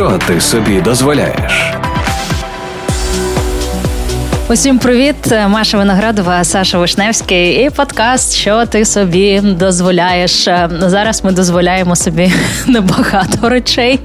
що ти собі дозволяєш? Усім привіт, Маша Виноградова, Саша Вишневський і подкаст, що ти собі дозволяєш. Зараз ми дозволяємо собі небагато речей,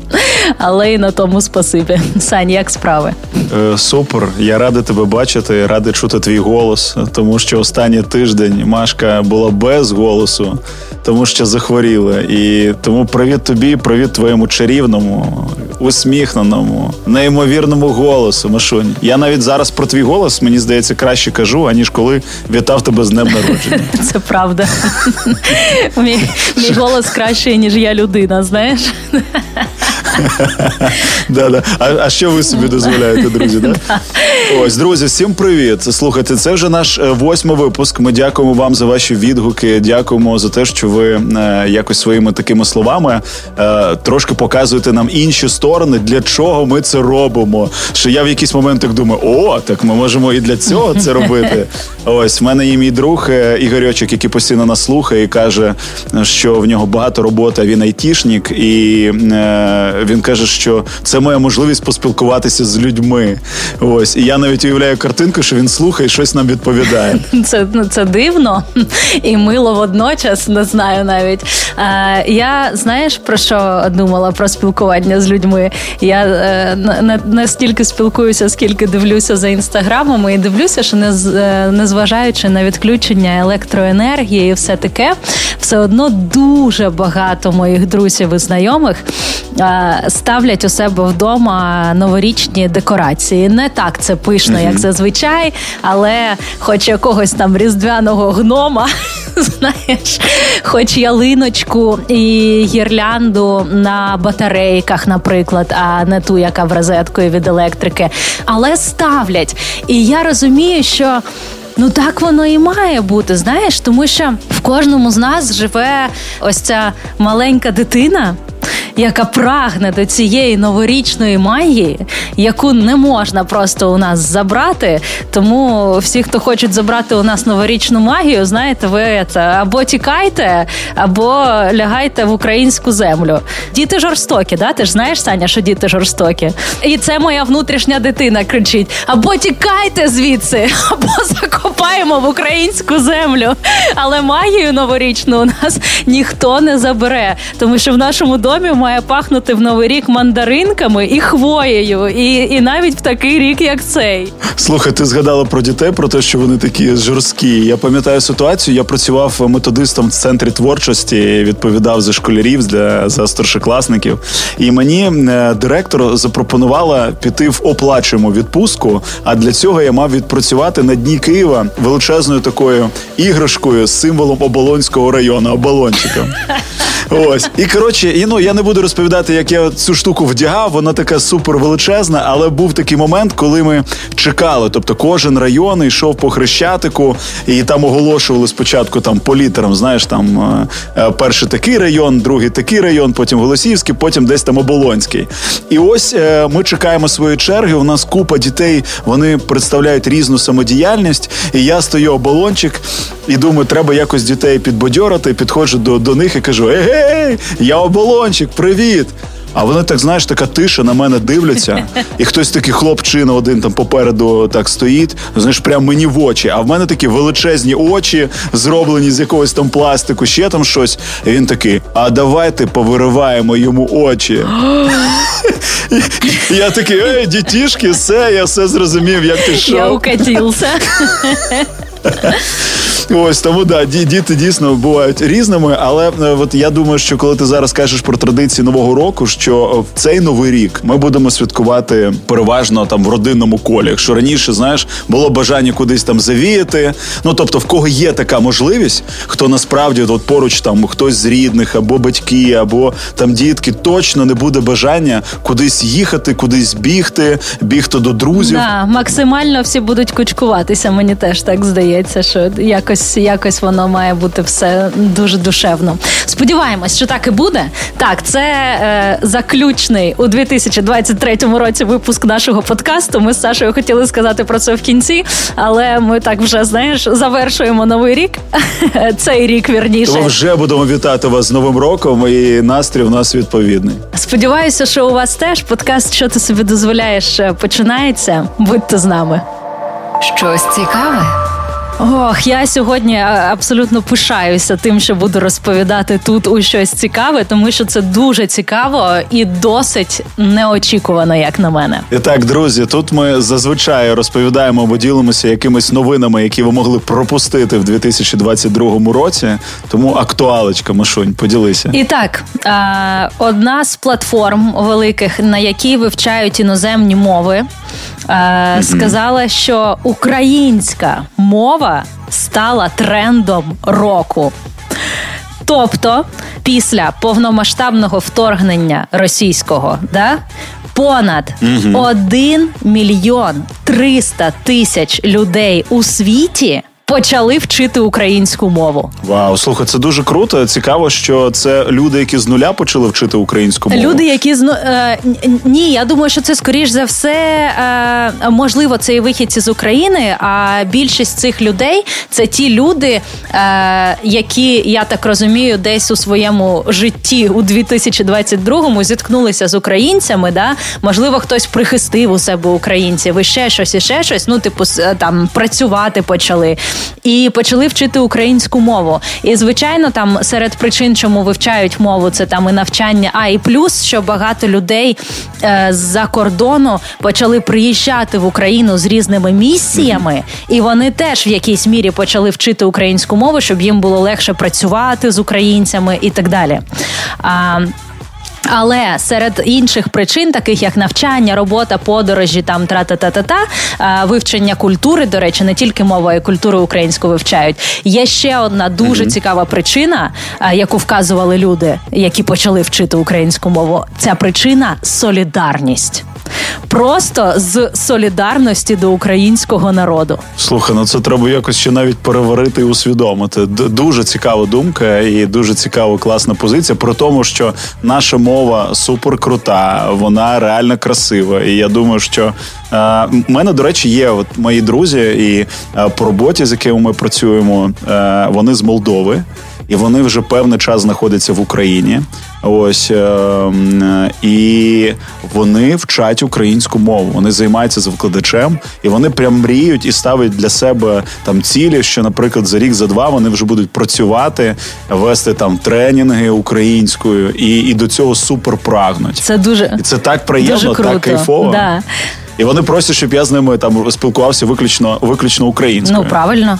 але й на тому спасибі. Сань, як справи? Е, супер, я радий тебе бачити, радий чути твій голос, тому що останній тиждень Машка була без голосу, тому що захворіла. І тому привіт тобі, привіт твоєму чарівному, усміхненому, неймовірному голосу. Машунь. Я навіть зараз про твій голос мені здається краще кажу, аніж коли вітав тебе з днем народження. Це правда. Мій голос кращий, ніж я людина, знаєш. Да, да. А а що ви собі дозволяєте, друзі? Да? Ось, друзі, всім привіт. Слухайте, це вже наш е, восьмий випуск. Ми дякуємо вам за ваші відгуки. Дякуємо за те, що ви е, якось своїми такими словами е, трошки показуєте нам інші сторони, для чого ми це робимо. Що я в якийсь момент так думаю, о, так ми можемо і для цього це робити. Ось в мене є мій друг Ігорьочок, який постійно нас слухає і каже, що в нього багато роботи, він айтішник, і він каже, що це моя можливість поспілкуватися з людьми. Ось і я навіть уявляю картинку, що він слухає і щось нам відповідає. Це ну, це дивно і мило водночас, не знаю навіть. А, Я знаєш про що думала про спілкування з людьми? Я е, не, не стільки спілкуюся, скільки дивлюся за інстаграмом, і дивлюся, що не е, незважаючи на відключення електроенергії і все таке, все одно дуже багато моїх друзів і знайомих ставлять у себе вдома новорічні декорації. Не так це пишно, як зазвичай, але хоч якогось там різдвяного гнома, знаєш, хоч ялиночку і гірлянду на батарейках, наприклад, а не ту, яка в розеткою від електрики, але ставлять. І я розумію, що. Ну так воно і має бути, знаєш, тому що в кожному з нас живе ось ця маленька дитина, яка прагне до цієї новорічної магії, яку не можна просто у нас забрати. Тому всі, хто хочуть забрати у нас новорічну магію, знаєте, ви це або тікайте, або лягайте в українську землю. Діти жорстокі, да? Ти ж знаєш, Саня, що діти жорстокі. І це моя внутрішня дитина кричить: або тікайте звідси, або закопаємо в українську землю. Але магію новорічну у нас ніхто не забере, тому що в нашому домі має пахнути в новий рік мандаринками і хвоєю, і і навіть в такий рік, як цей. Слухай, ти згадала про дітей, про те, що вони такі жорсткі. Я пам'ятаю ситуацію. Я працював методистом в центрі творчості, відповідав за школярів для за старшокласників. І мені е, директор запропонувала піти в оплачуємо відпустку. А для цього я мав відпрацювати на дні Києва величезною такою іграшкою з символом оболонського району оболончиком. Ось і коротше, і ну я не буду розповідати, як я цю штуку вдягав. Вона така супер величезна, але був такий момент, коли ми чекали. Тобто, кожен район йшов по хрещатику, і там оголошували спочатку там по літерам. Знаєш, там е, е, перший такий район, другий такий район, потім Голосіївський, потім десь там Оболонський. І ось е, ми чекаємо своєї черги. У нас купа дітей, вони представляють різну самодіяльність. І я стою оболончик і думаю, треба якось дітей підбадьорити. Підходжу до, до них і кажу: Егей, я оболончик, привіт! А вони так, знаєш, така тиша на мене дивляться, і хтось такий хлопчина один там попереду так стоїть, знаєш, прям мені в очі. А в мене такі величезні очі, зроблені з якогось там пластику, ще там щось. І він такий: а давайте повириваємо йому очі. Я такий, ей, дітішки, все, я все зрозумів, як ти що. Я укатився. Ось тому да, діти дійсно бувають різними. Але е, от я думаю, що коли ти зараз кажеш про традиції нового року, що в цей новий рік ми будемо святкувати переважно там в родинному колі. Якщо раніше знаєш, було бажання кудись там завіяти. Ну тобто, в кого є така можливість, хто насправді от поруч там хтось з рідних або батьки, або там дітки, точно не буде бажання кудись їхати, кудись бігти, бігти до друзів. Да, Максимально всі будуть кучкуватися. Мені теж так здається, що якось якось якось воно має бути все дуже душевно. Сподіваємось, що так і буде. Так, це е, заключний у 2023 році випуск нашого подкасту. Ми з Сашою хотіли сказати про це в кінці, але ми так вже знаєш завершуємо новий рік. Цей рік вірніше. Тому вже будемо вітати вас з новим роком, і настрій у нас відповідний. Сподіваюся, що у вас теж подкаст, що ти собі дозволяєш, починається. Будьте з нами. Щось цікаве. Ох, я сьогодні абсолютно пишаюся тим, що буду розповідати тут у щось цікаве, тому що це дуже цікаво і досить неочікувано, як на мене. І так, друзі, тут ми зазвичай розповідаємо або ділимося якимись новинами, які ви могли пропустити в 2022 році. Тому актуалочка, Машунь, поділися. І так, одна з платформ великих, на якій вивчають іноземні мови, сказала, що українська мова мова стала трендом року. Тобто, після повномасштабного вторгнення російського, да, понад угу. 1 мільйон 300 тисяч людей у світі почали вчити українську мову. Вау, слухай, це дуже круто. Цікаво, що це люди, які з нуля почали вчити українську мову. Люди, які з е, ні, я думаю, що це скоріш за все е, можливо, це і вихідці з України. А більшість цих людей це ті люди, е, які я так розумію, десь у своєму житті у 2022-му зіткнулися з українцями. Да, можливо, хтось прихистив у себе українців і ще щось, і ще щось. Ну, типу, там працювати почали і почали вчити українську мову. І звичайно, там серед причин, чому вивчають мову, це там і навчання, а і плюс, що багато людей е, з-за кордону почали приїжджати в Україну з різними місіями, і вони теж в якійсь мірі почали вчити українську мову, щоб їм було легше працювати з українцями і так далі. А, але серед інших причин, таких як навчання, робота, подорожі, там тра-та-та-та-та, вивчення культури, до речі, не тільки мова і культури українську вивчають. Є ще одна дуже mm-hmm. цікава причина, яку вказували люди, які почали вчити українську мову. Ця причина солідарність просто з солідарності до українського народу. Слухай, ну це треба якось ще навіть переварити і усвідомити. Дуже цікава думка і дуже цікава класна позиція про тому, що наша мова супер крута, вона реально красива. І я думаю, що е, мене, до речі, є от мої друзі, і е, по роботі, з якими ми працюємо, е, вони з Молдови і вони вже певний час знаходяться в Україні. Ось е, і вони вчать українську мову. Вони займаються з викладачем, і вони прям мріють і ставлять для себе там цілі, що, наприклад, за рік, за два вони вже будуть працювати, вести там тренінги українською, і і до цього супер прагнуть. Це дуже і це так приємно, дуже круто. так кайфово. Да. І вони просять, щоб я з ними там спілкувався виключно виключно українською. Ну правильно.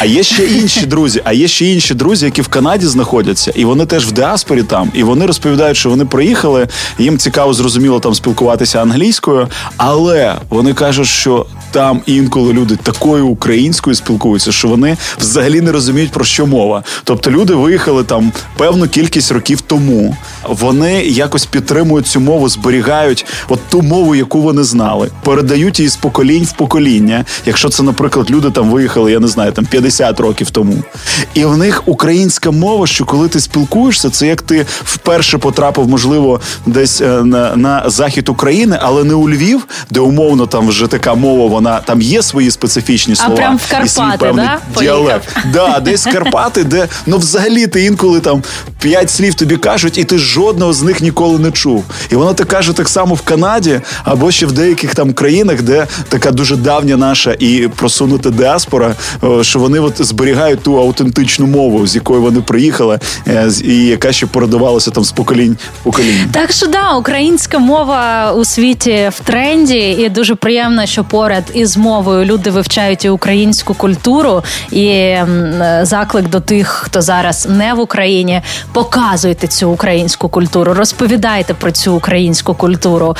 А є ще інші друзі. А є ще інші друзі, які в Канаді знаходяться, і вони теж в діаспорі там. І вони розповідають, що вони приїхали. Їм цікаво, зрозуміло там спілкуватися англійською, але вони кажуть, що там інколи люди такою українською спілкуються, що вони взагалі не розуміють про що мова. Тобто люди виїхали там певну кількість років тому. Вони якось підтримують цю мову, зберігають от ту мову, яку вони знали, передають її з поколінь в покоління. Якщо це, наприклад, люди там виїхали, я не знаю, там 50 років тому. І в них українська мова, що коли ти спілкуєшся, це як ти вперше потрапив, можливо, десь е, на, на захід України, але не у Львів, де умовно там вже така мова, вона там є свої специфічні слова. А прям в Карпати, і свій певний да? діалект. Да, десь Карпати, де ну взагалі ти інколи там п'ять слів тобі кажуть, і ти жодного з них ніколи не чув. І воно ти каже так само в Канаді, або ще в деяких там країнах, де така дуже давня наша і просунута діаспора, що вони от зберігають ту аутентичну мову, з якої вони приїхали, е, і яка ще передавалася там з поколінь в покоління. Так що да, українська мова у світі в тренді, і дуже приємно, що поряд із мовою люди вивчають і українську культуру і заклик до тих, хто зараз не в Україні показуйте цю українську культуру, розповідайте про цю українську культуру.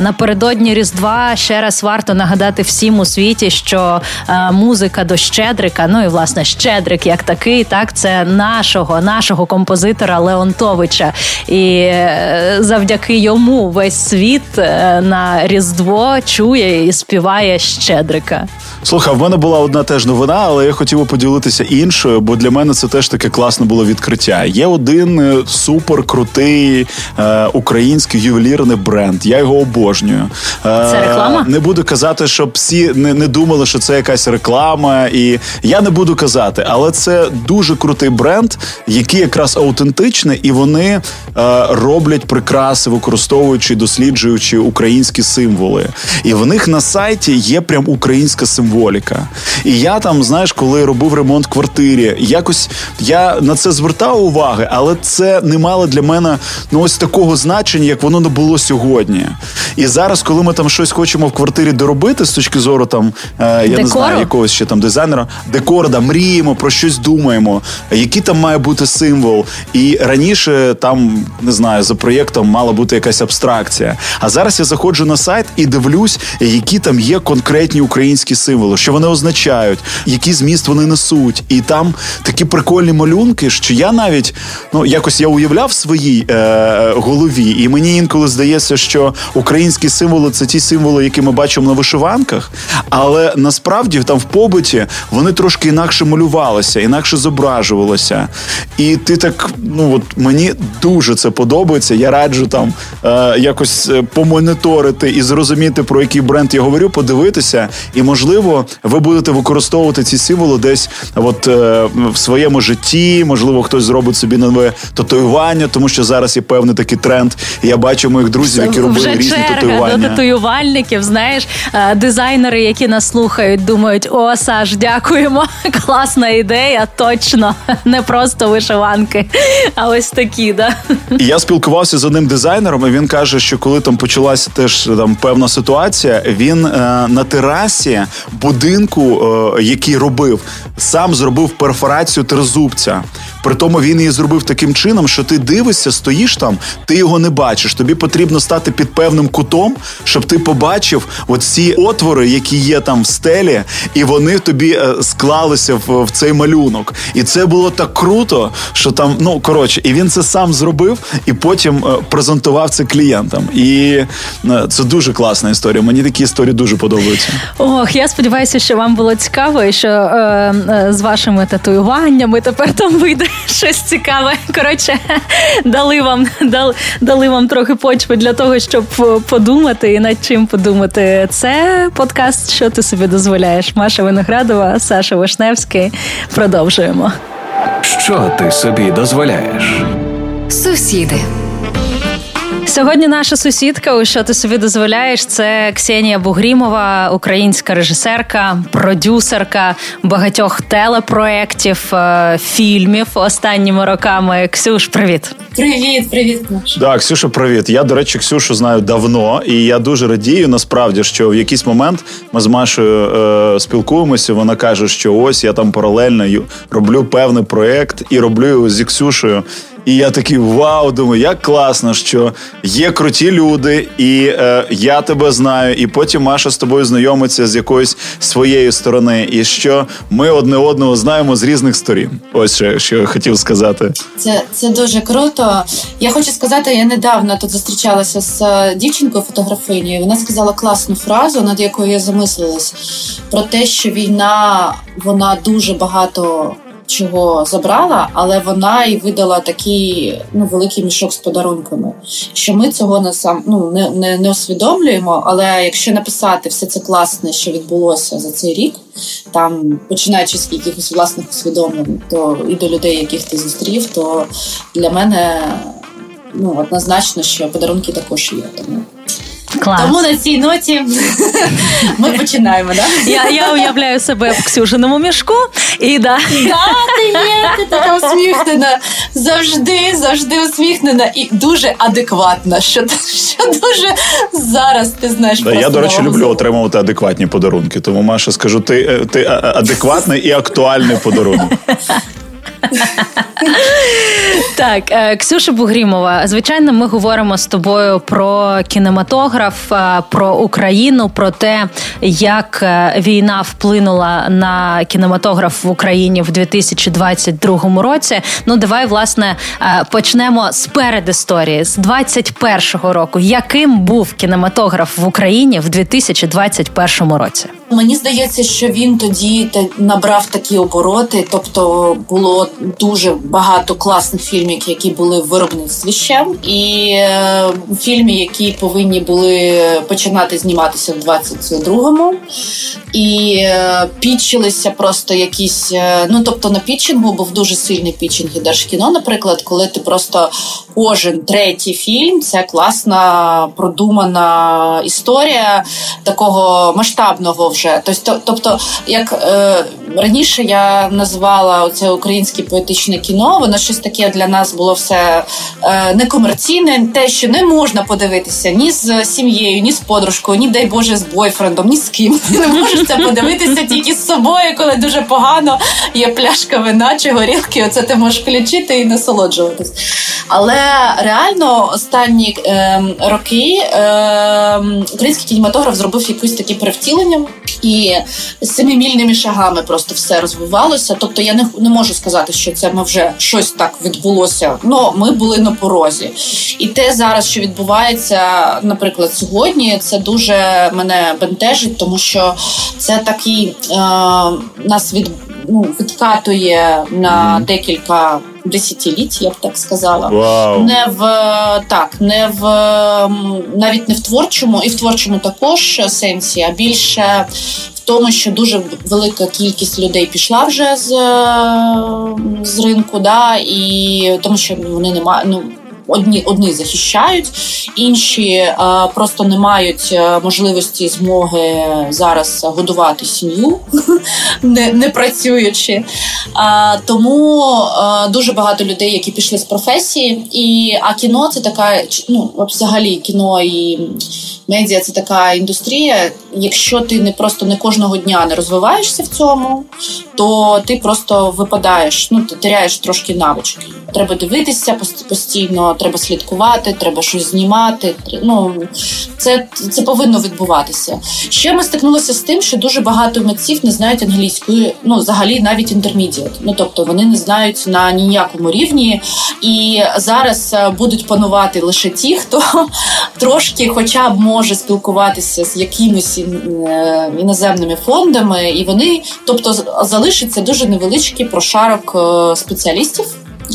Напередодні Різдва ще раз варто нагадати всім у світі, що музика до Щедрика, ну і власне Щедрик як такий, так це нашого, нашого композитора Леонтовича. І е, завдяки йому весь світ е, на Різдво чує і співає Щедрика. Слухай, в мене була одна теж новина, але я хотів поділитися іншою, бо для мене це теж таке класне було відкриття. Є один е, супер крутий е, український ювелірний бренд. Я його обожнюю. Е, це реклама? Не буду казати, щоб всі не, не думали, що це якась реклама, і я не буду казати, але це дуже крутий бренд, який якраз аутентичний, і вони е, роблять прикраси, використовуючи досліджуючи українські символи. І в них на сайті є прям українська символіка. І я там, знаєш, коли робив ремонт в квартирі, якось я на це звертав уваги, але це не мало для мене ну ось такого значення, як воно не було сьогодні. І зараз, коли ми там щось хочемо в квартирі доробити з точки зору там е, я Декору? не знаю якогось ще там дизайнера, декора, да, мріємо про щось думаємо, який там має бути символ. І раніше там не знаю за проєктом мала бути якась абстракція. А зараз я заходжу на сайт і дивлюсь, які там є конкретні українські символи, що вони означають, який зміст вони несуть. І там такі прикольні малюнки, що я навіть ну якось я уявляв в своїй е, голові, і мені інколи здається, що українські символи це ті символи, які ми бачимо на вишиванках, але насправді там в побуті вони трошки інакше малювалися, інакше зображувалися. І ти так, ну от мені дуже це подобається. Я раджу там е, якось е, помоніторити і зрозуміти, про який бренд я говорю, подивитися, і можливо, ви будете використовувати ці символи десь от е, в своєму житті. Можливо, хтось зробить собі нове татуювання, тому що зараз є певний такий тренд. Я бачу моїх друзів, які робили різні татуювання. До. Знаєш, е, дизайнери, які нас слухають, думають: о, Саш, дякуємо, класна ідея. Точно не просто вишиванки, а ось такі, да. І я спілкувався з одним дизайнером. і Він каже, що коли там почалася теж там певна ситуація, він е, на терасі будинку, е, який робив, сам зробив перфорацію тризубця. При тому він її зробив таким чином, що ти дивишся, стоїш там, ти його не бачиш. Тобі потрібно стати під певним кутом, щоб ти побачив оці отвори, які є там в стелі, і вони тобі е, склалися в, в цей малюнок. І це було так круто, що там, ну коротше, і він це сам зробив, і потім е, презентував це клієнтам. І е, це дуже класна історія. Мені такі історії дуже подобаються. Ох, я сподіваюся, що вам було цікаво, і що е, е, з вашими татуюваннями тепер там вийде щось цікаве. Коротше, дали вам дали, дали вам трохи почви для того, щоб подумати і над чим подумати. Це подкаст, що ти собі дозволяєш. Маша Виноградова, Саша Вишневський. Продовжуємо. Що ти собі дозволяєш? Сусіди. Сьогодні наша сусідка, у що ти собі дозволяєш, це Ксенія Бугрімова, українська режисерка, продюсерка багатьох телепроєктів, е, фільмів останніми роками. Ксюш, привіт, привіт, привіт. Так, Ксюша, привіт. Я, до речі, Ксюшу знаю давно, і я дуже радію насправді, що в якийсь момент ми з Машою е, спілкуємося. Вона каже, що ось я там паралельно роблю певний проект і роблю його зі Ксюшею. І я такий вау, думаю, як класно, що є круті люди, і е, я тебе знаю. І потім Маша з тобою знайомиться з якоїсь своєї сторони, і що ми одне одного знаємо з різних сторін. Ось що, що я хотів сказати. Це це дуже круто. Я хочу сказати, я недавно тут зустрічалася з е, дівчинкою фотографинею. Вона сказала класну фразу, над якою я замислилась, про те, що війна вона дуже багато чого забрала, але вона і видала такий ну великий мішок з подарунками. Що ми цього не сам ну не, не, не усвідомлюємо. Але якщо написати все це класне, що відбулося за цей рік, там починаючи з якихось власних усвідомлень, то і до людей, яких ти зустрів, то для мене ну однозначно, що подарунки також є. Тому Клас. Тому на цій ноті ми починаємо. Да? Я я уявляю себе в Ксюшиному мішку і да. Да, ти є, ти така усміхнена. Завжди, завжди усміхнена і дуже адекватна. Що що дуже зараз ти знаєш. Да, я, до речі, люблю отримувати адекватні подарунки. Тому Маша, скажу, ти, е, ти адекватний і актуальний подарунок. Так, е, Ксюша Бугрімова. Звичайно, ми говоримо з тобою про кінематограф, е, про Україну, про те, як е, війна вплинула на кінематограф в Україні в 2022 році. Ну, давай власне почнемо з передісторії, з 21-го року. Яким був кінематограф в Україні в 2021 році? Мені здається, що він тоді набрав такі обороти, тобто було дуже багато класних фільмів, які були в виробництві ще, і е, фільми, які повинні були починати зніматися в 22-му. І е, пітчилися просто якісь. Е, ну тобто на пітчингу був дуже сильний пітчинг і Держкіно, наприклад, коли ти просто кожен третій фільм це класна продумана історія такого масштабного вже. Тобто, тобто, як е, раніше я називала це українське поетичне кіно, воно щось таке для нас було все е, некомерційне, те, що не можна подивитися ні з сім'єю, ні з подружкою, ні дай Боже з бойфрендом, ні з ким. Не можеш це подивитися тільки з собою, коли дуже погано є пляшка вина чи горілки. Оце ти можеш включити і насолоджуватись. Але реально останні е, роки е, український кінематограф зробив якусь таке перевтілення, і семимільними шагами просто все розвивалося. Тобто я не не можу сказати, що це ми вже щось так відбулося. Ну ми були на порозі, і те зараз, що відбувається, наприклад, сьогодні, це дуже мене бентежить, тому що це такий е, нас від ну, відкатує на mm. декілька десятиліть, я б так сказала. Wow. Не в так, не в навіть не в творчому, і в творчому також сенсі, а більше. В тому, що дуже велика кількість людей пішла вже з з ринку, да, і тому, що вони не мають ну одні одні захищають, інші е, просто не мають е, можливості змоги зараз годувати сім'ю, не не працюючи. Тому е, дуже багато людей, які пішли з професії, і а кіно це така ну взагалі кіно і медіа це така індустрія. Якщо ти не просто не кожного дня не розвиваєшся в цьому, то ти просто випадаєш. Ну ти теряєш трошки навички. Треба дивитися постійно, треба слідкувати, треба щось знімати. Ну це це повинно відбуватися. Ще ми стикнулися з тим, що дуже багато митців не знають англійської, ну взагалі навіть інтермідіат. Ну тобто вони не знають на ніякому рівні, і зараз е, будуть панувати лише ті, хто трошки, хоча б може спілкуватися з якимись е, іноземними фондами, і вони, тобто, залишиться дуже невеличкий прошарок е, спеціалістів,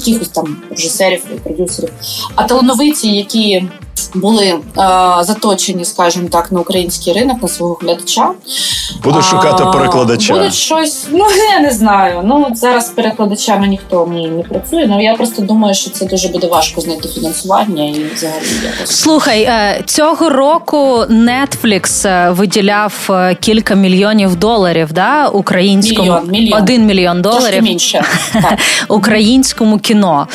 якихось там режисерів продюсерів, а талановиті, які були а, заточені, скажімо так, на український ринок, на свого глядача. Будуть шукати перекладача. Будуть щось, ну я не знаю. Ну зараз з перекладачами ніхто не, не працює. Ну я просто думаю, що це дуже буде важко знайти фінансування і взагалі якось. Слухай, е, цього року Netflix е, виділяв е, кілька мільйонів доларів да, українському мільйон, мільйон. один мільйон доларів менше. українському кіно.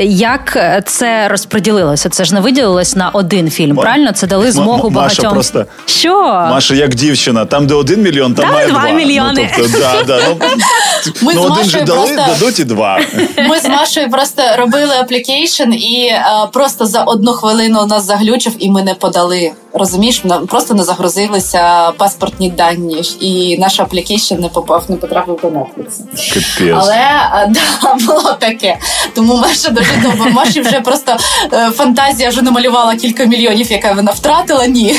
Як це розподілилося? Це ж не виділилось на один фільм. Ма... Правильно це дали змогу Маша багатьом. просто що Маша, як дівчина, там де один мільйон, там, там має два, два. мільйони. Ну, тобто, да, да, ну, Ми ну, один же дали, просто... дадуть і два. Ми з Машою просто робили application і е, просто за одну хвилину нас заглючив, і ми не подали. Розумієш, нам просто не загрузилися паспортні дані, і наш application не попав, не потрапив до Netflix. Але е, да, було таке. Тому Маша дуже добре. Маші вже просто е, фантазія вже намалювала кілька мільйонів, яка вона втратила. Ні.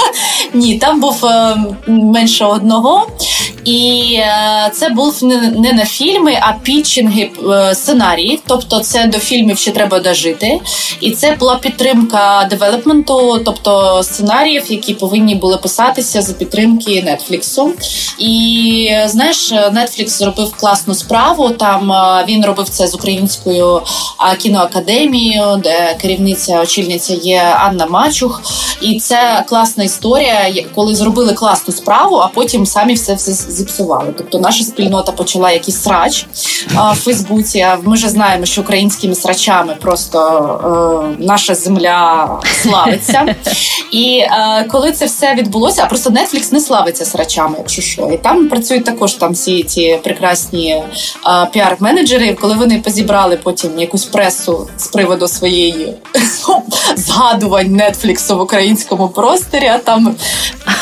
Ні, там був е, менше одного. І е, це був не на фільми, а пітчинги е, сценаріїв. Тобто, це до фільмів ще треба дожити. І це була підтримка девелопменту, тобто сценаріїв, які повинні були писатися за підтримки Нетфліксу. І знаєш, Netflix зробив класну справу. Там він робив це з українською кіноакадемією, де керівниця очільниця є Анна Мачух. І це класна історія, коли зробили класну справу, а потім самі все все зіпсували. Тобто наша спільнота почала якийсь срач в Фейсбуці. А ми вже знаємо, що українськими срачами просто е, наша земля славиться. І е, коли це все відбулося, а просто Netflix не славиться срачами, якщо що. І там працюють також там всі ці прекрасні е, піар-менеджери, коли вони позібрали потім якусь пресу з приводу своєї згадувань Нетфліксу в українському просторі, а там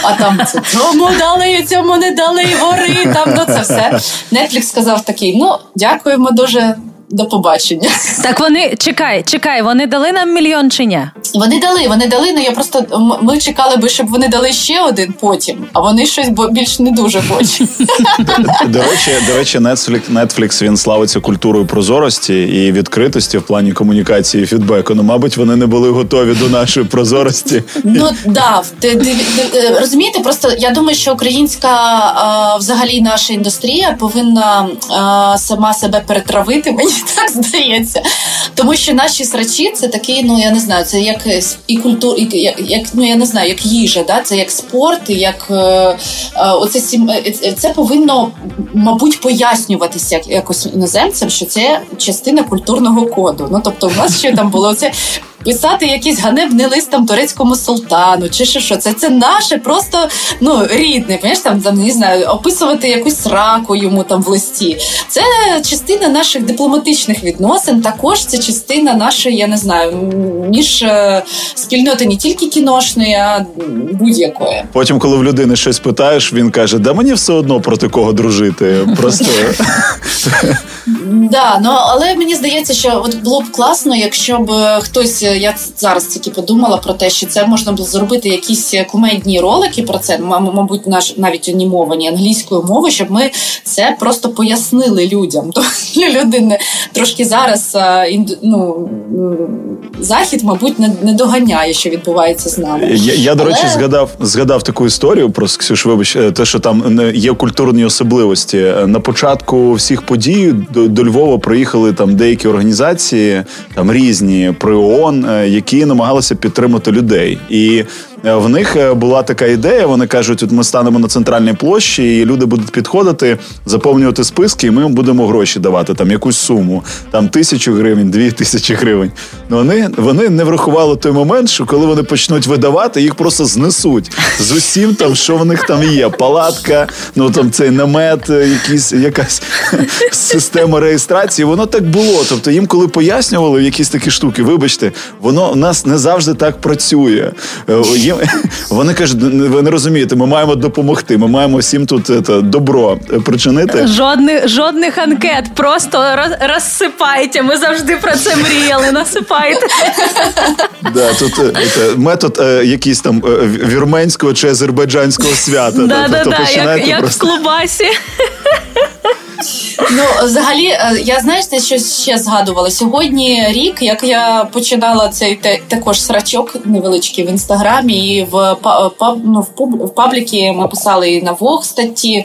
а там це цьому дали, цьому не дали, гори там ну це все. Нетфлікс сказав такий: ну дякуємо дуже до побачення. Так вони чекай, чекай, вони дали нам мільйон чи ні? Вони дали, вони дали. Ну я просто ми чекали би, щоб вони дали ще один потім, а вони щось більш не дуже хочуть. До речі, до речі, Netflix, Netflix він славиться культурою прозорості і відкритості в плані комунікації і фідбеку. Ну, мабуть, вони не були готові до нашої прозорості. Ну да, розумієте, просто я думаю, що українська взагалі наша індустрія повинна сама себе перетравити. Мені так здається. Тому що наші срачі це такий, ну я не знаю, це як і культур, як, як ну я не знаю, як їжа, да? це як спорт, як е, е оце е, е, це повинно, мабуть, пояснюватися як, якось іноземцям, що це частина культурного коду. Ну тобто, у нас ще там було це писати якийсь ганебний лист там турецькому султану, чи що що це це наше, просто ну рідне. Пам'ятаєш, там там не знаю, описувати якусь раку йому там в листі. Це частина наших дипломатичних відносин. Також це частина нашої, я не знаю, ніж е, спільноти не тільки кіношної, а будь-якої. Потім, коли в людини щось питаєш, він каже: Да мені все одно проти кого дружити. Просто да, ну але мені здається, що от було б класно, якщо б хтось я зараз тільки подумала про те, що це можна було зробити якісь кумедні ролики про це, мабуть, наш навіть анімовані англійською мовою, щоб ми це просто пояснили людям. То люди не трошки зараз ну, захід, мабуть, не, не доганяє, що відбувається з нами. Я, я до речі, згадав згадав таку історію про Ксюш, вибач, е, те, що там є культурні особливості. Е, на початку всіх подій до, до Львова приїхали там деякі організації, там різні при ООН, Е, які намагалися підтримати людей. І в них е, була така ідея. Вони кажуть: от ми станемо на центральній площі, і люди будуть підходити, заповнювати списки, і ми будемо гроші давати там якусь суму, там тисячу гривень, дві тисячі гривень. Ну вони вони не врахували той момент, що коли вони почнуть видавати, їх просто знесуть з усім, там що в них там є. Палатка, ну там цей намет, е, якісь якась система реєстрації. Воно так було. Тобто їм, коли пояснювали якісь такі штуки, вибачте, воно у нас не завжди так працює їм вони кажуть, ви не розумієте, ми маємо допомогти. Ми маємо всім тут це, добро причинити. Жодних жодних анкет, просто роз, розсипайте. Ми завжди про це мріяли. Насипайте. Да, тут це, метод е, якийсь там е, вірменського чи азербайджанського свята. Да, да, да, як, як в клубасі. Ну, взагалі, е, я знаєте, що ще згадувала сьогодні рік, як я починала цей також срачок невеличкий в інстаграмі, і в ну, в пабліки ми писали і на Вог статті.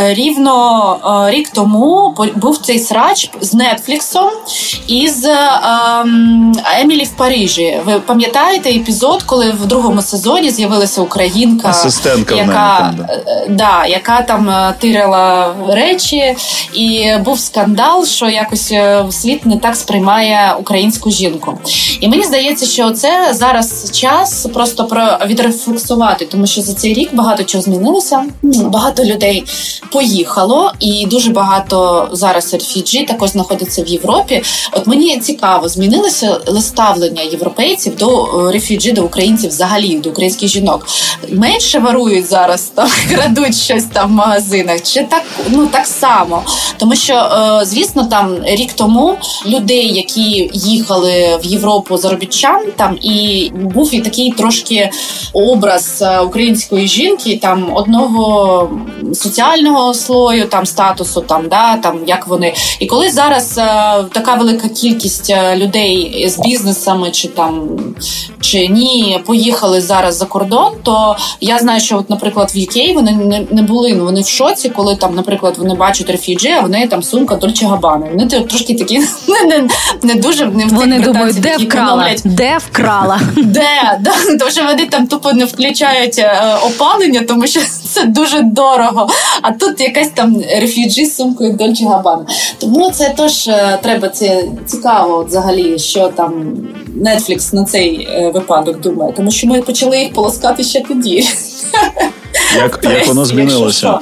Рівно рік тому був цей срач з Нетфліксом і з ем, Емілі в Парижі. Ви пам'ятаєте епізод, коли в другому сезоні з'явилася українка, Асистентка яка, е, да, яка там е, тирила речі, і був скандал, що якось е, світ не так сприймає українську жінку. І мені здається, що це зараз час просто про відрефлексувати, тому що за цей рік багато чого змінилося. Багато людей поїхало, і дуже багато зараз рефіджі також знаходиться в Європі. От мені цікаво, змінилося ставлення європейців до е, рефіджі, до українців взагалі, до українських жінок. Менше варують зараз, там крадуть щось там в магазинах, чи так ну так само, тому що е, звісно, там рік тому людей, які їхали в Європу заробітчан, там і був і такий трошки образ е, української жінки, там одного соціального слою, там статусу, там да там як вони, і коли зараз е, така велика кількість людей з бізнесами, чи там чи ні, поїхали зараз за кордон, то я знаю, що, от, наприклад, в UK вони не були. Ну вони в шоці, коли там, наприклад, вони вони бачать рефюджі, а вони там сумка Дольче Габани. Вони трошки такі не не, не дуже не Вони думають, де вкрала? Де вкрала? Де? Да, тому що вони там тупо не включають е, опалення, тому що це дуже дорого. А тут якась там рефюджі з сумкою Дольче Габана. Тому це теж е, треба це цікаво, взагалі, що там Netflix на цей е, випадок думає, тому що ми почали їх полоскати ще тоді. Як як воно змінилося?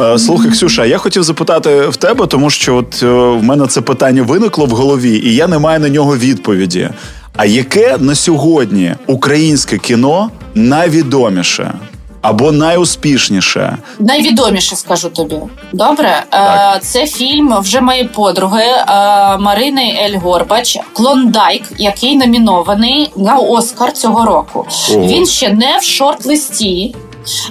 Е, слухай, Ксюша, я хотів запитати в тебе, тому що от е, в мене це питання виникло в голові, і я не маю на нього відповіді. А яке на сьогодні українське кіно найвідоміше? Або найуспішніше, найвідоміше скажу тобі. Добре, е, так. це фільм вже моєї подруги Марини Ель Горбач Клондайк, який номінований на Оскар цього року. Ого. Він ще не в шорт-листі.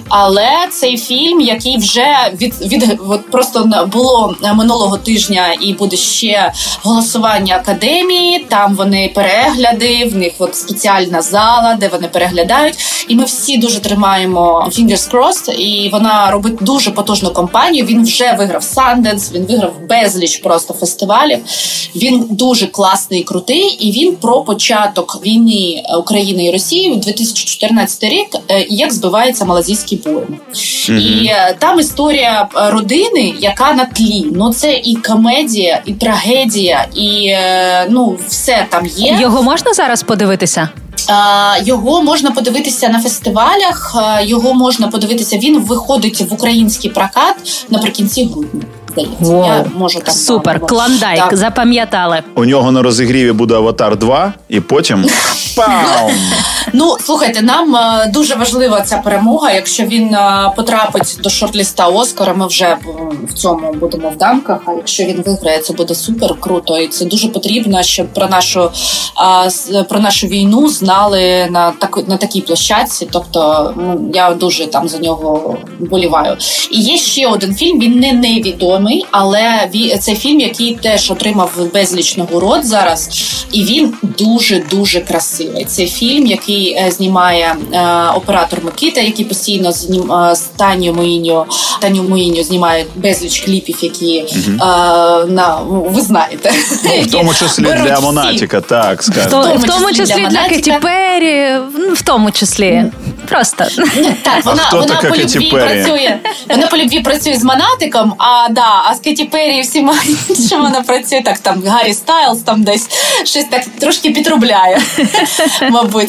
Але цей фільм, який вже від від от просто було минулого тижня, і буде ще голосування академії. Там вони перегляди, в них от спеціальна зала, де вони переглядають. І ми всі дуже тримаємо fingers crossed, і вона робить дуже потужну кампанію. Він вже виграв Sundance, він виграв безліч просто фестивалів. Він дуже класний, і крутий, і він про початок війни України і Росії у 2014 рік, е, як збивається малазійська малазійський воїн. Mm-hmm. І е, там історія е, родини, яка на тлі. Ну це і комедія, і трагедія, і е, ну все там є. Його можна зараз подивитися? Його можна подивитися на фестивалях. Його можна подивитися. Він виходить в український прокат наприкінці грудня здається. Wow. Я можу так Супер, клондайк, так. запам'ятали. У нього на розігріві буде Аватар 2, і потім пау! Ну слухайте, нам е, дуже важлива ця перемога. Якщо він е, потрапить до шорт-ліста Оскара, ми вже в цьому будемо в дамках. А якщо він виграє, це буде супер круто. І це дуже потрібно, щоб про нашу про нашу війну знали на так на такій площадці. Тобто ну, я дуже там за нього боліваю. І є ще один фільм. Він не невідомий відомий, але це фільм, який теж отримав безліч нагород зараз, і він дуже дуже красивий. Це фільм, який е, знімає е, оператор Микита, який постійно знім е, з Таню Моїньо. Таню Моїньо знімає безліч кліпів, які угу. на ви знаєте, ну, в тому числі для Монатіка, так скажемо. В, в тому числі для Кеті Перрі, в тому числі. Просто так, вона а вона по любві працює. Вона по любві працює з Монатиком, а да, а з Кеті Перрі всіма що вона працює так. Там Гаррі Стайлз там десь щось так трошки підробляє, мабуть.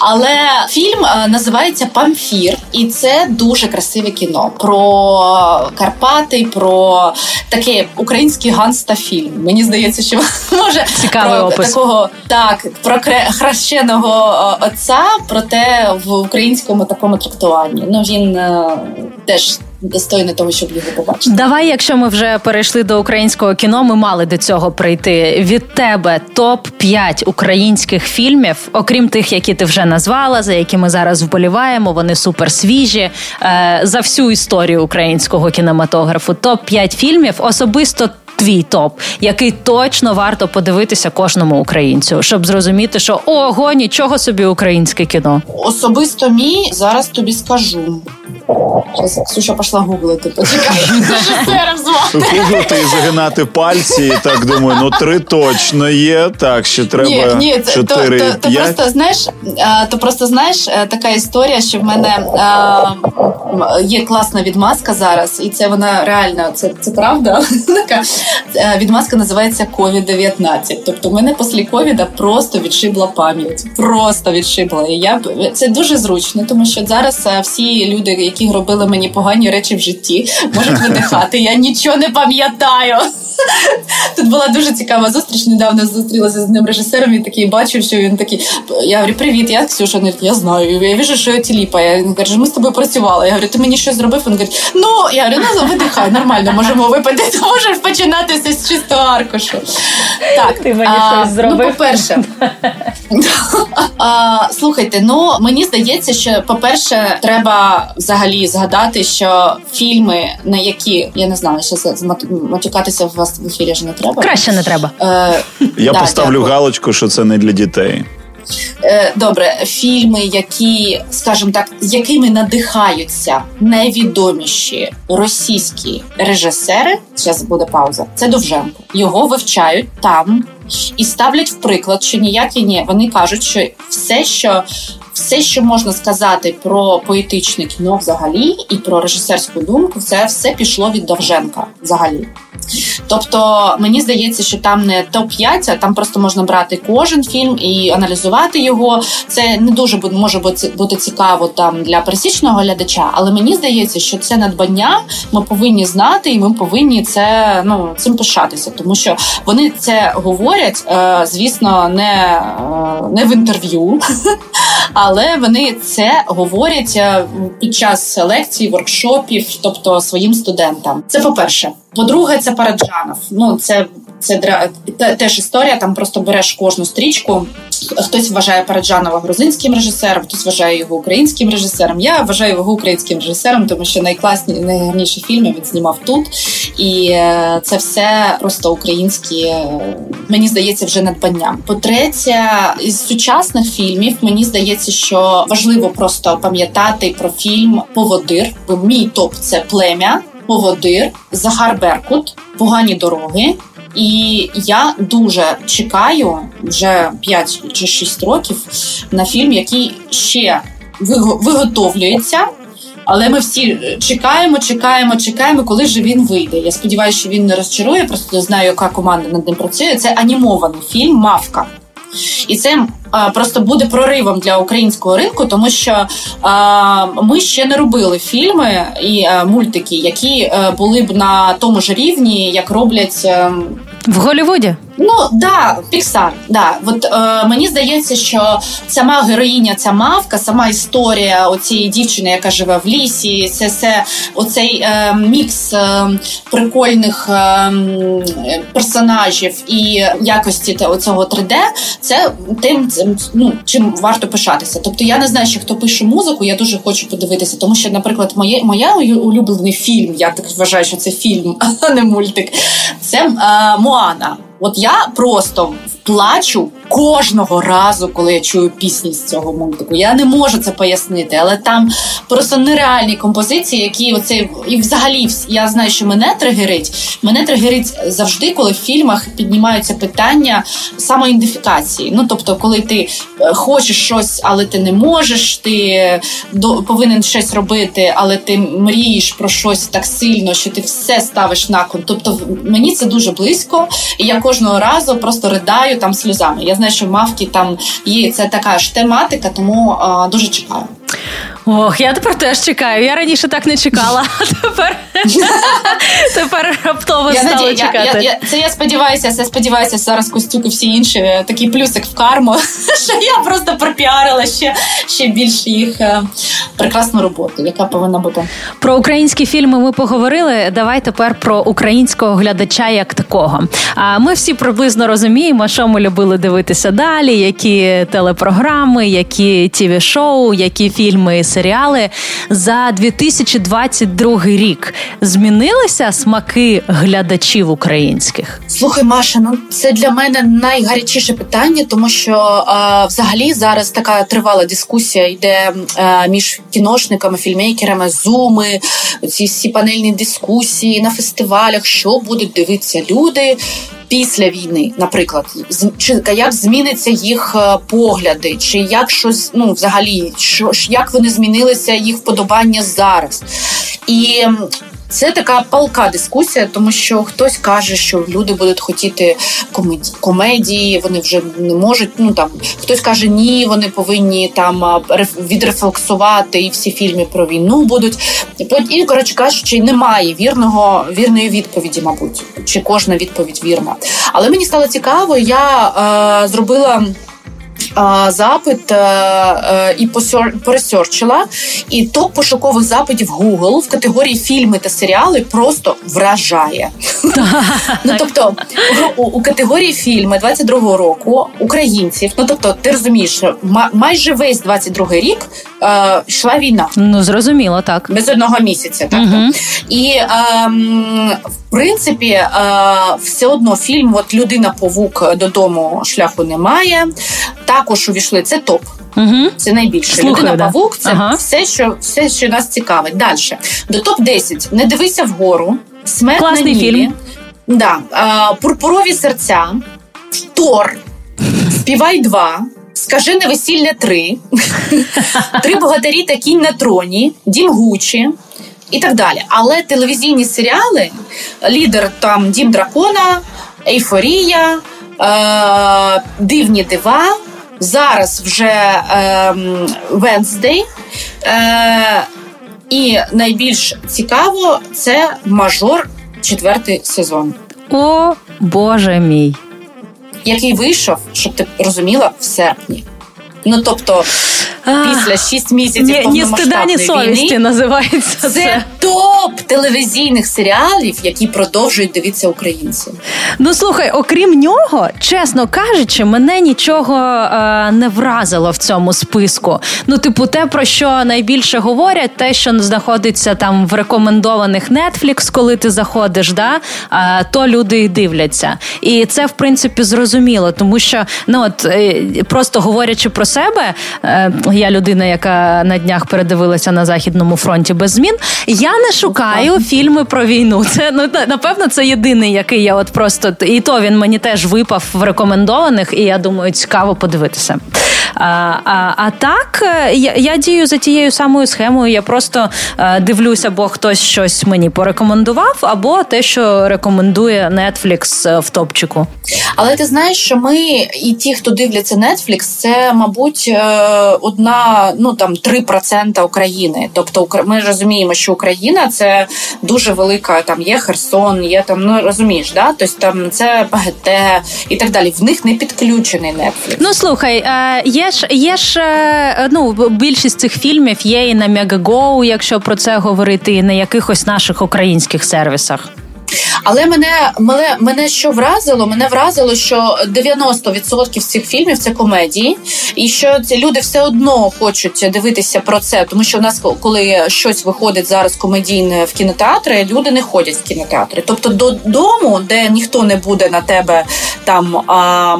Але фільм е, називається Памфір, і це дуже красиве кіно про Карпати, про такий український ганста фільм. Мені здається, що може Цікавий про опис. такого так про хрещеного е, отця, проте в українському такому трактуванні. Ну він е, теж достойний того, щоб його побачити. Давай, якщо ми вже перейшли до українського кіно, ми мали до цього прийти. Від тебе топ 5 українських фільмів, окрім тих, які ти вже назвала, за які ми зараз вболіваємо. Вони супер свіжі е, за всю історію українського кінематографу. Топ 5 фільмів особисто. Твій топ, який точно варто подивитися кожному українцю, щоб зрозуміти, що ого, нічого собі українське кіно. Особисто мій зараз тобі скажу. Зараз Ксюша пішла гуглити. Почекай, Гуглити і загинати пальці. І так думаю, ну три точно є. Так, ще треба ні, ні, чотири, то, то, то просто знаєш, то просто знаєш е, така історія, що в мене є класна відмазка зараз, і це вона реально це це правда. Така е, відмазка називається COVID-19. Тобто, мене після ковіда просто відшибла пам'ять. Просто відшибла. І я це дуже зручно, тому що зараз е, всі люди, які робили мені погані речі в житті, можуть видихати. Я нічого не пам'ятаю. Тут була дуже цікава зустріч. Недавно зустрілася з ним режисером. Він такий бачив, що він такий. Я говорю, привіт, я Ксюша. Він я знаю. Я вижу, що тіліпає. Він каже, ми з тобою працювали. Я говорю, ти мені щось зробив? Він говорить, ну я говорю, ну видихай, нормально, можемо випити. Ти можеш починатися з чистого аркушу. Так, ти мені а, щось зробив. Ну, по-перше, а, слухайте, ну мені здається, що по-перше, треба взагалі згадати, що фільми, на які я не знаю, що це матюкатися в вас в ефірі ж не треба. Краще не треба. Е, Я да, поставлю дякую. галочку, що це не для дітей. Е, добре, фільми, які, скажімо так, якими надихаються найвідоміші російські режисери. Зараз буде пауза. Це Довженко. Його вивчають там і ставлять в приклад, що ніякі ні. Вони кажуть, що все, що все, що можна сказати про поетичне кіно взагалі, і про режисерську думку, це все пішло від Довженка взагалі. Тобто мені здається, що там не топ-5, а там просто можна брати кожен фільм і аналізувати його. Це не дуже може бути цікаво там для пересічного глядача, але мені здається, що це надбання ми повинні знати, і ми повинні це ну цим пишатися, тому що вони це говорять, е, звісно, не, е, не в інтерв'ю. Але вони це говорять е, під час лекцій, воркшопів, тобто своїм студентам. Це по перше. По-друге, це Параджанов. Ну це це теж історія. Там просто береш кожну стрічку. Хтось вважає Параджанова грузинським режисером, хтось вважає його українським режисером. Я вважаю його українським режисером, тому що найкласні найгарніші фільми він знімав тут, і е, це все просто українські. Е, мені здається, вже надбанням. По-третє, із сучасних фільмів мені здається, що важливо просто пам'ятати про фільм Поводир. Мій топ це плем'я. Поводир, Захар Беркут, погані дороги. І я дуже чекаю вже 5 чи 6 років на фільм, який ще виготовлюється. Але ми всі чекаємо, чекаємо, чекаємо, коли ж він вийде. Я сподіваюся, що він не розчарує. Просто знаю, яка команда над ним працює. Це анімований фільм Мавка. І це просто буде проривом для українського ринку, тому що ми ще не робили фільми і мультики, які е, були б на тому ж рівні, як роблять ем, в Голлівуді? Ну да, Піксар. Да. От е, мені здається, що сама героїня, ця мавка, сама історія оцієї дівчини, яка живе в лісі, це все оцей е, мікс е, прикольних е, персонажів і якості оцього 3D, це тим ну, чим варто пишатися. Тобто я не знаю, що хто пише музику, я дуже хочу подивитися, тому що, наприклад, моє моя улюблений фільм, я так вважаю, що це фільм, а не мультик. Це е, Моана. От я просто плачу кожного разу, коли я чую пісні з цього мультику. Я не можу це пояснити, але там просто нереальні композиції, які оце і взагалі я знаю, що мене тригерить. Мене тригерить завжди, коли в фільмах піднімаються питання самоідентифікації. Ну тобто, коли ти е, хочеш щось, але ти не можеш, ти повинен щось робити, але ти мрієш про щось так сильно, що ти все ставиш на кон. Тобто мені це дуже близько, і я кожного разу просто ридаю там сльозами. Я знаю, що мавки там є це така ж тематика, тому дуже чекаю. Ох, я тепер теж чекаю. Я раніше так не чекала, а тепер тепер раптово я стала надію, чекати. Я, я, це я сподіваюся, це сподіваюся, зараз Костюк і всі інші е, такий плюсик в карму, що я просто пропіарила ще ще більше їх е, прекрасну роботу, яка повинна бути. Про українські фільми ми поговорили. Давай тепер про українського глядача як такого. А ми всі приблизно розуміємо, що ми любили дивитися далі, які телепрограми, які тіві шоу, які фільми серіали за 2022 рік. Змінилися смаки глядачів українських? Слухай, Маша, ну це для мене найгарячіше питання, тому що а, взагалі зараз така тривала дискусія йде а, між кіношниками, фільмейкерами, зуми, ці всі панельні дискусії на фестивалях, що будуть дивитися люди після війни, наприклад, чи як зміниться їх е, погляди, чи як щось ну взагалі, що як вони змінилися їх вподобання зараз, і це така палка дискусія, тому що хтось каже, що люди будуть хотіти комедії, вони вже не можуть. Ну там хтось каже, ні, вони повинні там відрефлексувати і всі фільми про війну будуть. І коротше кажучи, немає вірного вірної відповіді, мабуть, чи кожна відповідь вірна. Але мені стало цікаво, я е, зробила запит е, е, і поресерчила, і топ пошукових запитів Google в категорії фільми та серіали просто вражає. Ну тобто у категорії фільми 22-го року українців, ну тобто, ти розумієш, майже весь 22-й рік е, йшла війна. Ну зрозуміло, так без одного місяця. Так і ем, принципі, е, все одно фільм от Людина Повук додому шляху немає. Також увійшли це топ. Угу. Це найбільше. Слухаю, Людина да. Павук це Ага. все, що все, що нас цікавить. Далі. До топ-10. Не дивися вгору. Смерть Класний на Нілі. фільм. Да. А, Пурпурові серця. Тор. Співай 2. Скажи невесілля 3. Три богатирі та кінь на троні. Дім Гучі. І так далі. Але телевізійні серіали, лідер там Дім Дракона, Ейфорія, е- Дивні дива. Зараз вже ем, Венздей. Е- і найбільш цікаво це мажор четвертий сезон, О, Боже мій. який вийшов, щоб ти розуміла, в серпні. Ну тобто, після 6 місяців Ні, ні стида, ні совісті війни, називається це. це топ телевізійних серіалів, які продовжують дивитися українці. Ну слухай, окрім нього, чесно кажучи, мене нічого е, не вразило в цьому списку. Ну, типу, те, про що найбільше говорять, те, що знаходиться там в рекомендованих Netflix, коли ти заходиш, да, е, то люди і дивляться. І це, в принципі, зрозуміло, тому що ну от е, просто говорячи про себе, е, я людина, яка на днях передивилася на західному фронті без змін. Я не шукаю фільми про війну. Це ну напевно це єдиний, який я от просто і то він мені теж випав в рекомендованих, і я думаю, цікаво подивитися. А, а, а так, е, я, я дію за тією самою схемою. Я просто е, дивлюся, бо хтось щось мені порекомендував, або те, що рекомендує Netflix е, в топчику. Але ти знаєш, що ми і ті, хто дивляться Netflix, це, мабуть, одна ну там 3% України. Тобто, ми розуміємо, що Україна це дуже велика. Там є Херсон, є там, ну розумієш, да? Тобто там це ПГТ і так далі. В них не підключений Netflix. Ну слухай, е, є ж є ж е, ну більшість цих фільмів є і на Мегаго, якщо про це говорити, і на якихось наших українських сервісах. Але мене, мене, мене що вразило? Мене вразило, що 90% цих фільмів це комедії, і що ці люди все одно хочуть дивитися про це. Тому що в нас, коли щось виходить зараз комедійне в кінотеатри, люди не ходять в кінотеатри. Тобто додому, де ніхто не буде на тебе там а,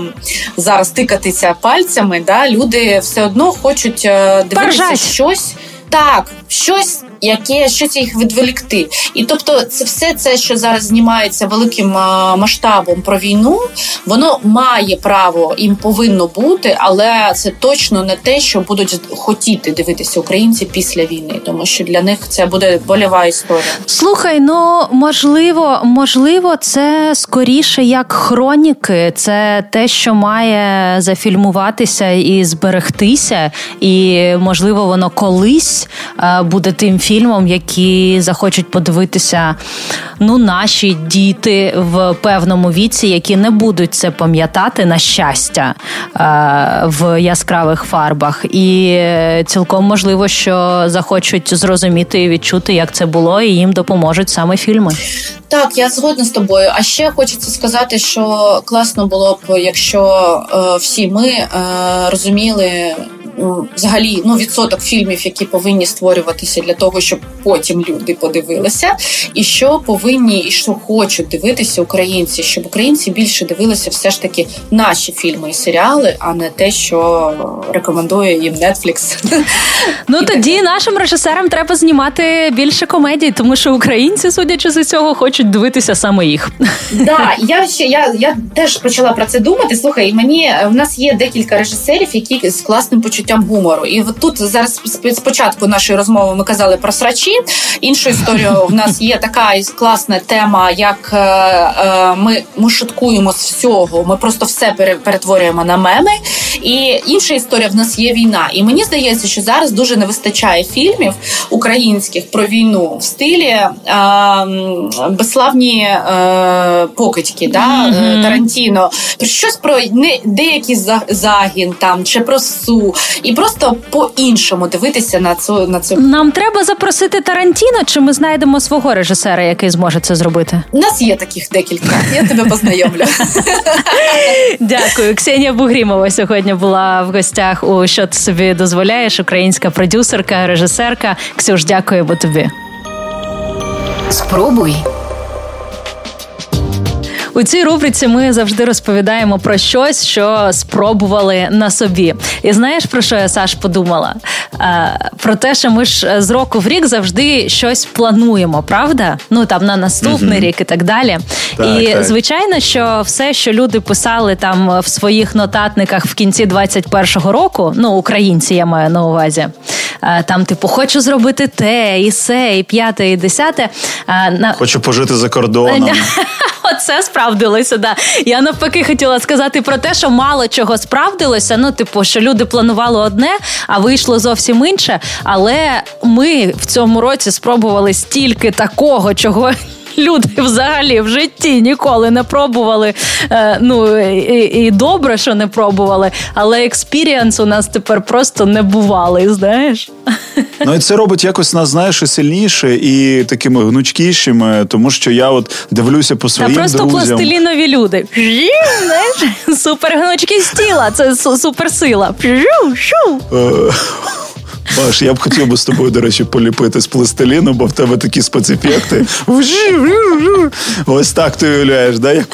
зараз тикатися пальцями, да, люди все одно хочуть е, дивитися Поржать. щось. Так, щось, яке щось їх відволікти. І тобто, це все це, що зараз знімається великим масштабом про війну, воно має право їм повинно бути, але це точно не те, що будуть хотіти дивитися українці після війни, тому що для них це буде больова історія. Слухай, ну можливо, можливо, це скоріше як хроніки. Це те, що має зафільмуватися і зберегтися, і можливо, воно колись буде тим фільмом, які захочуть подивитися ну, наші діти в певному віці, які не будуть це пам'ятати на щастя е, в яскравих фарбах. І е, цілком можливо, що захочуть зрозуміти і відчути, як це було, і їм допоможуть саме фільми. Так, я згодна з тобою. А ще хочеться сказати, що класно було б, якщо е, всі ми е, розуміли. М, Взагалі, ну відсоток фільмів, які повинні створюватися для того, щоб потім люди подивилися, і що повинні і що хочуть дивитися українці, щоб українці більше дивилися все ж таки наші фільми і серіали, а не те, що рекомендує їм Netflix. Ну тоді нашим режисерам треба знімати більше комедій, тому що українці, судячи з цього, хочуть дивитися саме їх. Да, я ще я, я теж почала про це думати. Слухай, мені е, в нас є декілька режисерів, які з класним почуттям гумору. І от тут зараз спочатку нашої розмови ми казали про срачі. Іншу історію в нас є така класна тема, як е, е, ми, ми шуткуємо з всього. Ми просто все пере- перетворюємо на меми. І інша історія в нас є війна. І мені здається, що зараз дуже не вистачає фільмів українських про війну в стилі е, безславні покидьки, да, е, Тарантіно. Щось про не деякий за- загін там чи про су, і просто по-іншому дивитися на цю на цю. Нам треба запросити Тарантіно, чи ми знайдемо свого режисера, який зможе це зробити? У нас є таких декілька. Я тебе познайомлю. Дякую. Ксенія Бугрімова сьогодні була в гостях у що ти собі дозволяєш, українська продюсерка, режисерка. Ксюш, дякуємо тобі. Спробуй. У цій рубриці ми завжди розповідаємо про щось, що спробували на собі. І знаєш про що я Саш подумала? Про те, що ми ж з року в рік завжди щось плануємо, правда? Ну там на наступний угу. рік і так далі. Так, і так. звичайно, що все, що люди писали там в своїх нотатниках в кінці 21-го року, ну українці я маю на увазі. Там, типу, хочу зробити те, і се, і п'яте, і десяте. Хочу пожити за кордоном. Оце справдилося. Да. Я навпаки хотіла сказати про те, що мало чого справдилося. Ну, типу, що люди планували одне, а вийшло зовсім інше. Але ми в цьому році спробували стільки такого, чого люди взагалі в житті ніколи не пробували. Е, ну і, і добре, що не пробували, але experience у нас тепер просто не бувалий, знаєш. Ну і це робить якось нас, знаєш, і сильніше і такими гнучкішими, тому що я от дивлюся по своїм Та просто друзям. пластилінові люди. Знаєш, Супергнучки з тіла, це суперсила. Маш, я б хотів би з тобою, до речі, поліпити з пластиліну, бо в тебе такі спецефекти. Ось так ти уявляєш, да? як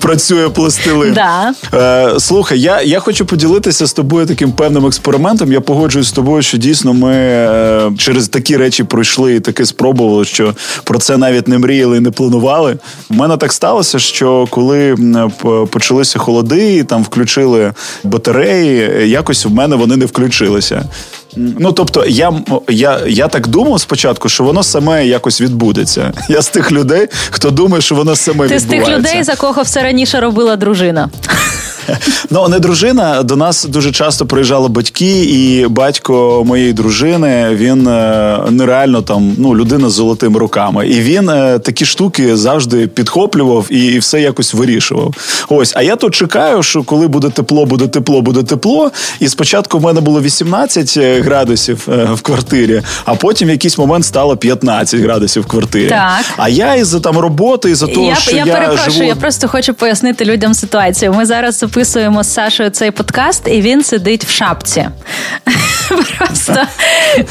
працює пластилин. Да. Е, Слухай, я я хочу поділитися з тобою таким певним експериментом. Я погоджуюсь з тобою, що дійсно ми е, через такі речі пройшли і таки спробували, що про це навіть не мріяли і не планували. У мене так сталося, що коли почалися холоди, і там включили батареї, якось в мене вони не включилися. Ну, тобто, я я, я так думав спочатку, що воно саме якось відбудеться. Я з тих людей, хто думає, що воно саме Ти відбувається. Ти з тих людей, за кого все раніше робила дружина. Ну, не дружина. До нас дуже часто приїжджали батьки, і батько моєї дружини він е, нереально там ну, людина з золотими руками. І він е, такі штуки завжди підхоплював і, і все якось вирішував. Ось, а я тут чекаю, що коли буде тепло, буде тепло, буде тепло. І спочатку в мене було 18 е, градусів в квартирі, а потім в якийсь момент стало 15 градусів в квартирі. Так. А я із-за там роботи, із-за того, я, що я, я перепрошую, живу... я просто хочу пояснити людям ситуацію. Ми зараз записуємо з Сашою цей подкаст, і він сидить в шапці. Просто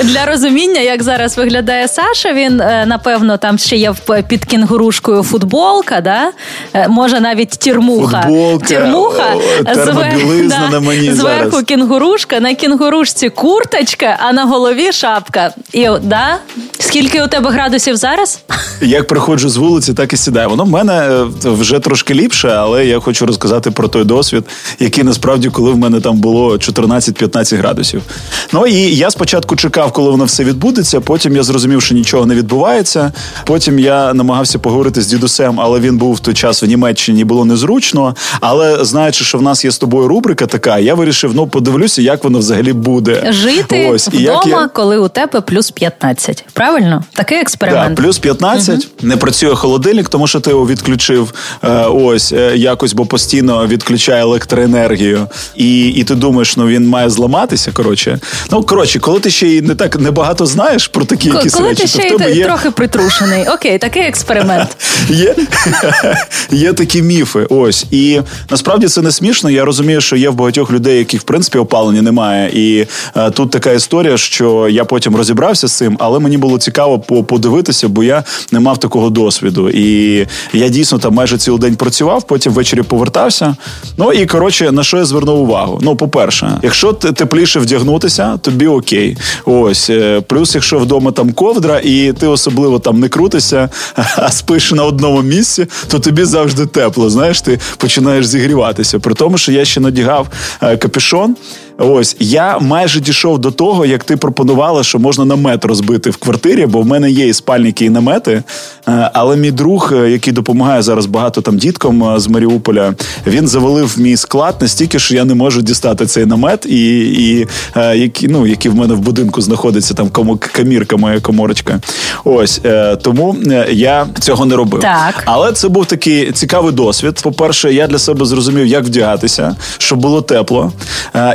для розуміння, як зараз виглядає Саша, він е, напевно там ще є під кінгурушкою футболка, да? Е, може навіть тірмуха. Футболка, тірмуха звер... да, на мені зверху зараз. кінгурушка, на кінгурушці курточка, а на голові шапка. І да? Скільки у тебе градусів зараз? Як приходжу з вулиці, так і сідаю. Воно в мене е, вже трошки ліпше, але я хочу розказати про той досвід, який насправді, коли в мене там було 14-15 градусів. Ну і я спочатку чекав, коли воно все відбудеться. Потім я зрозумів, що нічого не відбувається. Потім я намагався поговорити з дідусем, але він був в той час в Німеччині, було незручно. Але знаючи, що в нас є з тобою рубрика така, я вирішив, ну подивлюся, як воно взагалі буде. Жити Ось. вдома, я... коли у тебе плюс 15. Правильно? Такий експеримент. Да, плюс 15. Угу. Не працює холодильник, тому що ти його відключив е, ось е, якось, бо постійно відключає електроенергію. І і ти думаєш, ну він має зламатися. Коротше, ну коротше, коли ти ще й не так небагато знаєш про такі К- якісь коли речі, ти ще то в тебе й є... трохи притрушений. Окей, такий експеримент. Є є такі міфи. Ось і насправді це не смішно. Я розумію, що є в багатьох людей, яких в принципі опалення немає. І е, тут така історія, що я потім розібрався з цим, але мені було цікаво подивитися, бо я не мав такого досвіду. І я дійсно там майже цілий день працював, потім ввечері повертався. Ну і коротше, на що я звернув увагу? Ну, по-перше, якщо тепліше вдягнутися, тобі окей. Ось е, плюс, якщо вдома там ковдра, і ти особливо там не крутишся, а спиш на одному місці, то тобі завжди тепло. Знаєш, ти починаєш зігріватися. При тому, що я ще надягав е, капюшон. Ось я майже дійшов до того, як ти пропонувала, що можна намет розбити в квартирі, бо в мене є і спальники, і намети. Е, але мій друг, е, який допомагає зараз багато там діткам е, з Маріуполя, він завалив мій склад настільки, що я не можу дістати цей намет, і і які ну які в мене в будинку знаходиться там кому камірка, моя коморочка. Ось тому я цього не робив. Так. Але це був такий цікавий досвід. По перше, я для себе зрозумів, як вдягатися, щоб було тепло.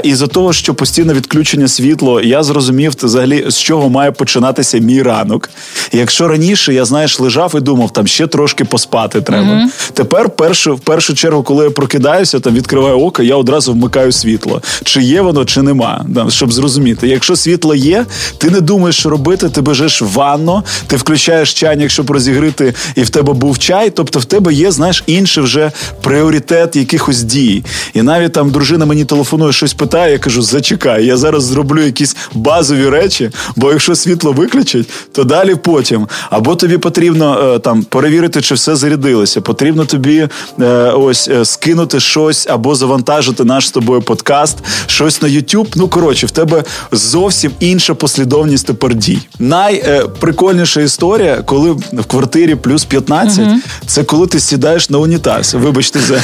І за того, що постійне відключення світло, я зрозумів взагалі, з чого має починатися мій ранок. Якщо раніше я знаєш, лежав і думав, там ще трошки поспати треба. Mm-hmm. Тепер, першу, в першу чергу, коли я прокидаюся, там відкриваю око, я одразу вмикаю світло. Чи є воно, чи нема, щоб зрозуміти. Якщо світло є, ти не думаєш, що робити, ти бежиш в ванну, ти включаєш чайник, щоб розігрити, і в тебе був чай. Тобто в тебе є, знаєш, інший вже пріоритет якихось дій. І навіть там дружина мені телефонує, щось питає, я кажу: зачекай, я зараз зроблю якісь базові речі, бо якщо світло виключать, то далі потім. Або тобі потрібно е, там перевірити, чи все зарядилося. Потрібно тобі е, ось е, скинути щось або завантажити наш з тобою подкаст, щось на YouTube. Ну коротше, в тебе зовсім інша послідовність тепер дій. Найприкольніша історія, коли в квартирі плюс 15, угу. це коли ти сідаєш на унітаз. Вибачте, за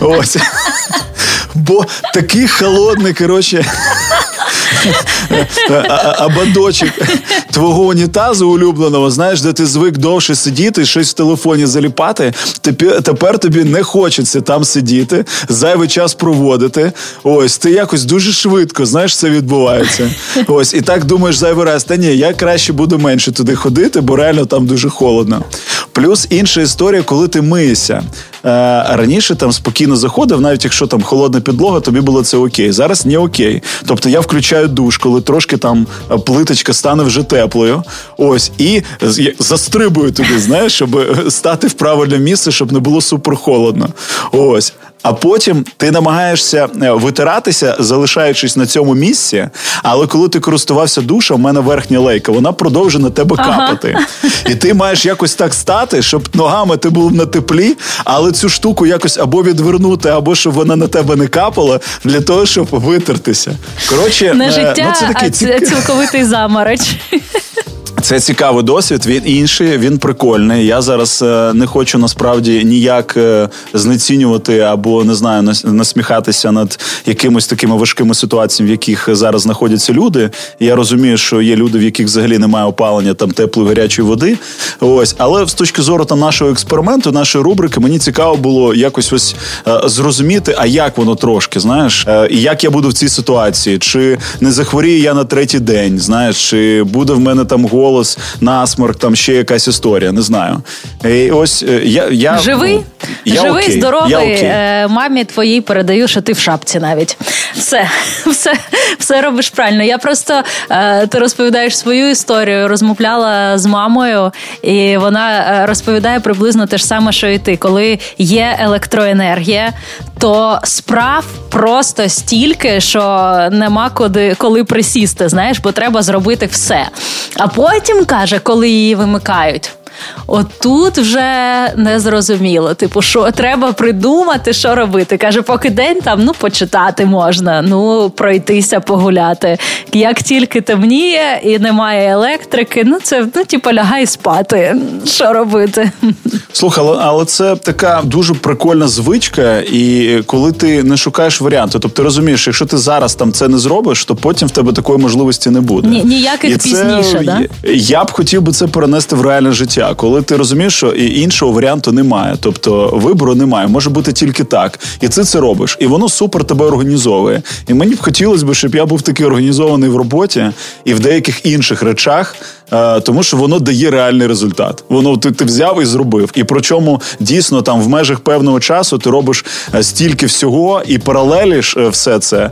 ось. Бо такий холодний, коротше. Ободочок твого унітазу улюбленого, знаєш, де ти звик довше сидіти, щось в телефоні заліпати. Тепер тобі не хочеться там сидіти, зайвий час проводити. Ось ти якось дуже швидко, знаєш, це відбувається. Ось, і так думаєш зайвий раз. Та ні, я краще буду менше туди ходити, бо реально там дуже холодно. Плюс інша історія, коли ти миєшся. Е, раніше там спокійно заходив, навіть якщо там холодна підлога, тобі було це окей. Зараз не окей. Тобто я включаю душ, коли трошки там е, плиточка стане вже теплою. Ось і застрибую туди, знаєш, щоб е, стати в правильне місце, щоб не було супер холодно. Ось а потім ти намагаєшся е, витиратися, залишаючись на цьому місці. Але коли ти користувався душем, в мене верхня лейка, вона продовжує на тебе капати. Ага. І ти маєш якось так стати, щоб ногами ти був на теплі, але цю штуку якось або відвернути, або щоб вона на тебе не капала, для того, щоб витертися. Коротше, не життя, ну, це такий а цілковитий замороч. Це цікавий досвід. Він інший, він прикольний. Я зараз е, не хочу насправді ніяк е, знецінювати або не знаю, насміхатися над якимось такими важкими ситуаціями, в яких зараз знаходяться люди. Я розумію, що є люди, в яких взагалі немає опалення там теплої гарячої води. Ось, але з точки зору там нашого експерименту, нашої рубрики, мені цікаво було якось ось е, зрозуміти, а як воно трошки, знаєш, і як я буду в цій ситуації, чи не захворію я на третій день, знаєш, чи буде в мене там голос голос, насморк, там ще якась історія, не знаю. І ось е, я, я Живий, ну, я живий, окей. здоровий. Я окей. Е, мамі твоїй передаю, що ти в шапці навіть. Все, все, все робиш правильно. Я просто е, ти розповідаєш свою історію, розмовляла з мамою, і вона розповідає приблизно те ж саме, що і ти. Коли є електроенергія, то справ просто стільки, що нема куди коли присісти, знаєш, бо треба зробити все. А потім каже, коли її вимикають. Отут вже не зрозуміло. Типу, що треба придумати, що робити. Каже, поки день там ну почитати можна, ну пройтися, погуляти. Як тільки темніє і немає електрики, ну це ну, типу, лягай спати. Що робити? Слухай, але це така дуже прикольна звичка, і коли ти не шукаєш варіанти, тобто ти розумієш, якщо ти зараз там це не зробиш, то потім в тебе такої можливості не буде. Ні, ніяких і пізніше, це, да? Я б хотів би це перенести в реальне життя життя, коли ти розумієш, що і іншого варіанту немає, тобто вибору немає, може бути тільки так, і ти це робиш, і воно супер тебе організовує. І мені б хотілося б, щоб я був такий організований в роботі і в деяких інших речах, тому що воно дає реальний результат. Воно ти, ти взяв і зробив. І причому дійсно там в межах певного часу ти робиш е, стільки всього і паралеліш е, все це,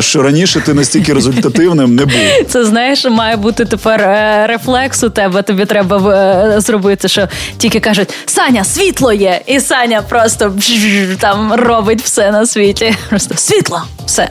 що раніше ти настільки результативним не був. Це знаєш, має бути тепер рефлекс у тебе. Тобі треба зробити, що тільки кажуть: Саня, світло є, і Саня просто там робить все на світі. Просто світло, все.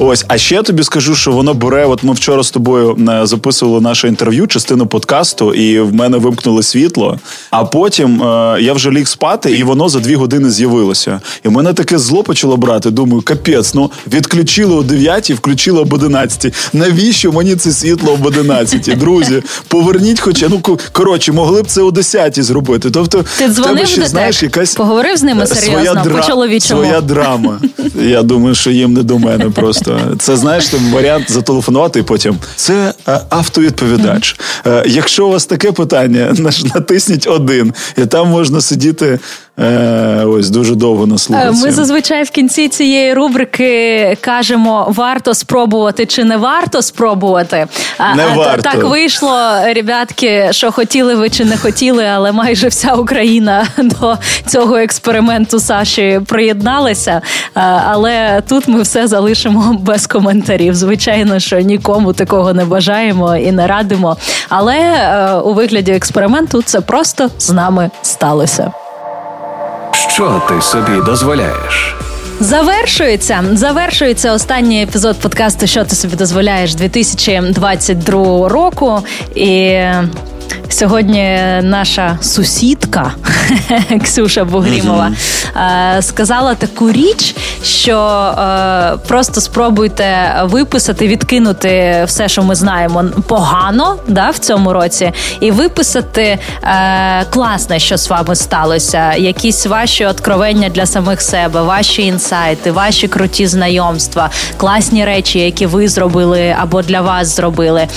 Ось, а ще я тобі скажу, що воно бере. От ми вчора з тобою е, записували наше інтерв'ю, частину подкасту, і в мене вимкнули світло. А потім е, я вже ліг спати, і воно за дві години з'явилося. І мене таке зло почало брати. Думаю, капець, ну відключили о 9, включили об 11. Навіщо мені це світло об 11? Друзі, поверніть, хоча ну коротше, могли б це о 10 зробити. Тобто, ти дзвонив ще, знаєш, якась поговорив з ними серйозно своя по. Своя драма. Я думаю, що їм не до мене просто. Це знаєш там варіант зателефонувати і потім. Це е, автовідповідач. Mm-hmm. Якщо у вас таке питання, натисніть один, і там можна сидіти е, ось дуже довго наслухався. Ми зазвичай в кінці цієї рубрики кажемо: варто спробувати чи не варто спробувати. Не а, варто. Так вийшло, ребятки, що хотіли ви чи не хотіли, але майже вся Україна до цього експерименту Саші приєдналася. Але тут ми все залишимо без коментарів. Звичайно, що нікому такого не бажаємо і не радимо. Але е, у вигляді експерименту це просто з нами сталося. Що ти собі дозволяєш? Завершується завершується останній епізод подкасту Що ти собі дозволяєш 2022 року. І Сьогодні наша сусідка Ксюша Бугрімова mm-hmm. сказала таку річ, що е, просто спробуйте виписати, відкинути все, що ми знаємо погано да, в цьому році, і виписати е, класне, що з вами сталося. Якісь ваші откровення для самих себе, ваші інсайти, ваші круті знайомства, класні речі, які ви зробили або для вас зробили.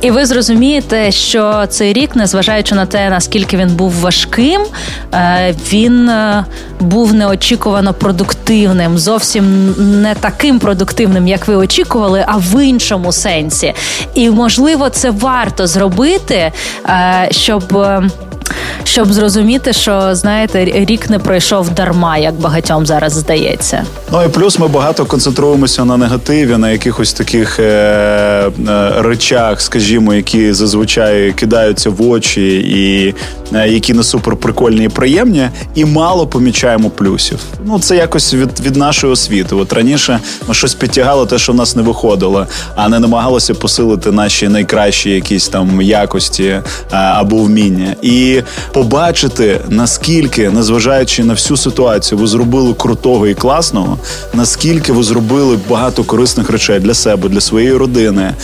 І ви зрозумієте, що цей рік, незважаючи на те, наскільки він був важким, е, він е, був неочікувано продуктивним, зовсім не таким продуктивним, як ви очікували, а в іншому сенсі. І можливо, це варто зробити, е, щоб щоб зрозуміти, що знаєте, рік не пройшов дарма, як багатьом зараз здається. Ну і плюс ми багато концентруємося на негативі, на якихось таких е- е- речах, скажімо, які зазвичай кидаються в очі, і е- які не супер прикольні і приємні, і мало помічаємо плюсів. Ну це якось від від нашої освіти. От раніше ми щось підтягали, те, що в нас не виходило, а не намагалося посилити наші найкращі якісь там якості е, або вміння. І побачити, наскільки, незважаючи на всю ситуацію, ви зробили крутого і класного, наскільки ви зробили багато корисних речей для себе, для своєї родини,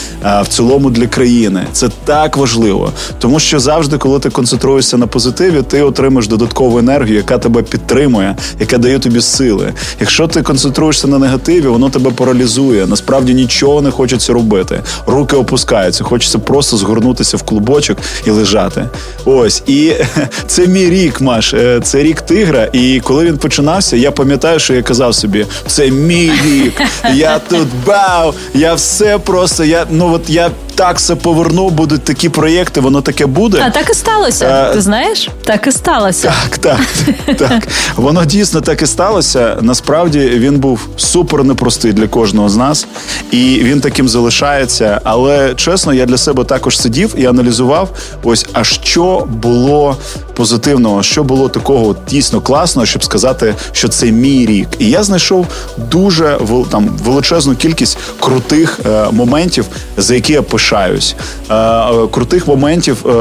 в цілому для країни. Це так важливо, тому що завжди, коли ти концентруєшся на позитиві, ти отримаєш додаткову енергію, яка тебе підтримує, яка дає тобі сили. Якщо ти концентруєшся на негативі, воно тебе паралізує. Насправді нічого не хочеться робити. Руки опускаються, хочеться просто згорнутися в клубочок і лежати. Ось і це мій рік, Маш. Е, це рік тигра. І коли він починався, я пам'ятаю, що я казав собі: це мій рік. Я тут бав, я все просто. Я ну от я так все поверну, будуть такі проєкти, воно таке буде. А так і сталося. А, е, Ти знаєш? Так і сталося. Так, так, так. Воно дійсно так і сталося. Насправді він був супер непростий для кожного з нас, і він таким залишається. Але чесно, я для себе також сидів і аналізував, ось а що було позитивного, що було такого дійсно класного, щоб сказати, що це мій рік. І я знайшов дуже там величезну кількість крутих е, моментів, за які я пишаюсь. Е, е, крутих моментів е,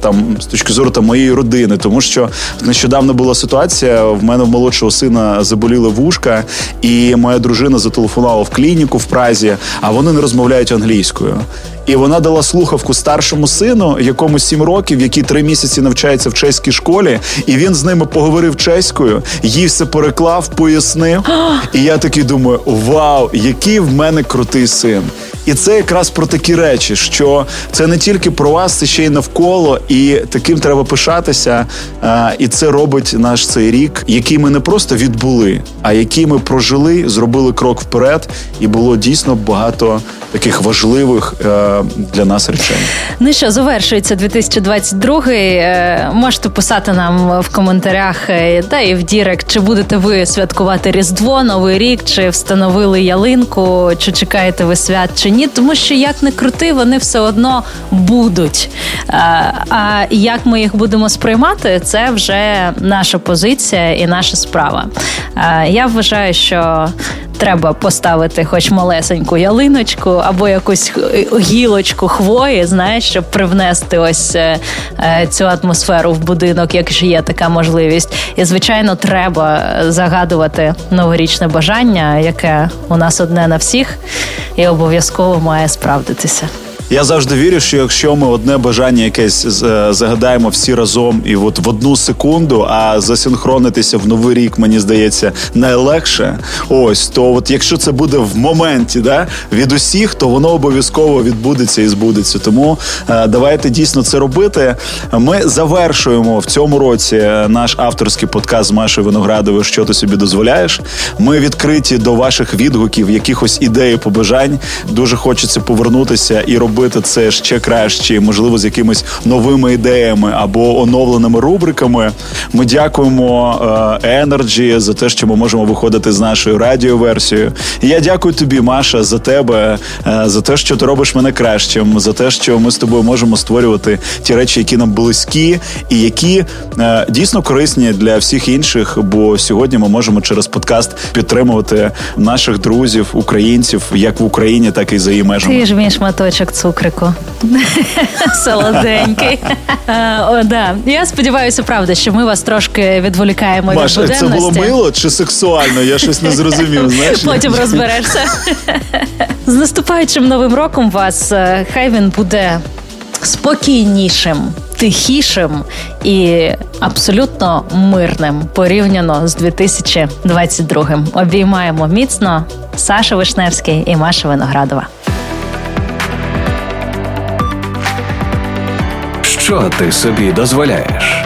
там з точки зору там, моєї родини, тому що нещодавно була ситуація. В мене в молодшого сина заболіли вушка, і моя дружина зателефонувала в клініку в Празі, а вони не розмовляють англійською. І вона дала слухавку старшому сину, якому сім років, який три місяці навчається в чеській школі, і він з ними поговорив чеською, їй все переклав, пояснив. І я такий думаю: вау, який в мене крутий син! І це якраз про такі речі, що це не тільки про вас, це ще й навколо, і таким треба пишатися. І це робить наш цей рік, який ми не просто відбули, а який ми прожили, зробили крок вперед, і було дійсно багато таких важливих е, для нас речей. Ну що, завершується 2022. Е, можете писати нам в коментарях е, та і в Direct, чи будете ви святкувати Різдво, Новий рік, чи встановили ялинку, чи чекаєте ви свят, чи ні, тому що як не крути, вони все одно будуть. А як ми їх будемо сприймати, це вже наша позиція і наша справа. Я вважаю, що треба поставити хоч малесеньку ялиночку або якусь гілочку хвої, знаєш, щоб привнести ось е, е, цю атмосферу в будинок, якщо є така можливість. І звичайно, треба загадувати новорічне бажання, яке у нас одне на всіх, і обов'язково має справдитися. Я завжди вірю, що якщо ми одне бажання якесь е, загадаємо всі разом і от в одну секунду, а засинхронитися в новий рік, мені здається, найлегше. Ось то, от якщо це буде в моменті, да, від усіх, то воно обов'язково відбудеться і збудеться. Тому е, давайте дійсно це робити. Ми завершуємо в цьому році наш авторський подкаст з Машою Виноградовою. Що ти собі дозволяєш? Ми відкриті до ваших відгуків, якихось ідей, побажань. Дуже хочеться повернутися і робити це ще краще, можливо, з якимись новими ідеями або оновленими рубриками. Ми дякуємо е, Energy за те, що ми можемо виходити з нашою радіоверсією. І я дякую тобі, Маша, за тебе, е, за те, що ти робиш мене кращим, за те, що ми з тобою можемо створювати ті речі, які нам близькі, і які е, дійсно корисні для всіх інших. Бо сьогодні ми можемо через подкаст підтримувати наших друзів, українців, як в Україні, так і за її межами. Ти ж мій шматочок цукрику. Солоденький. О, да. Я сподіваюся, правда, що ми вас трошки відволікаємо Маш, від це було мило чи сексуально? Я щось не зрозумів. Знаєш, потім розберешся. З наступаючим новим роком вас е, хай він буде спокійнішим, тихішим і абсолютно мирним порівняно з 2022. Обіймаємо міцно Саша Вишневський і Маша Виноградова. Що ти собі дозволяєш?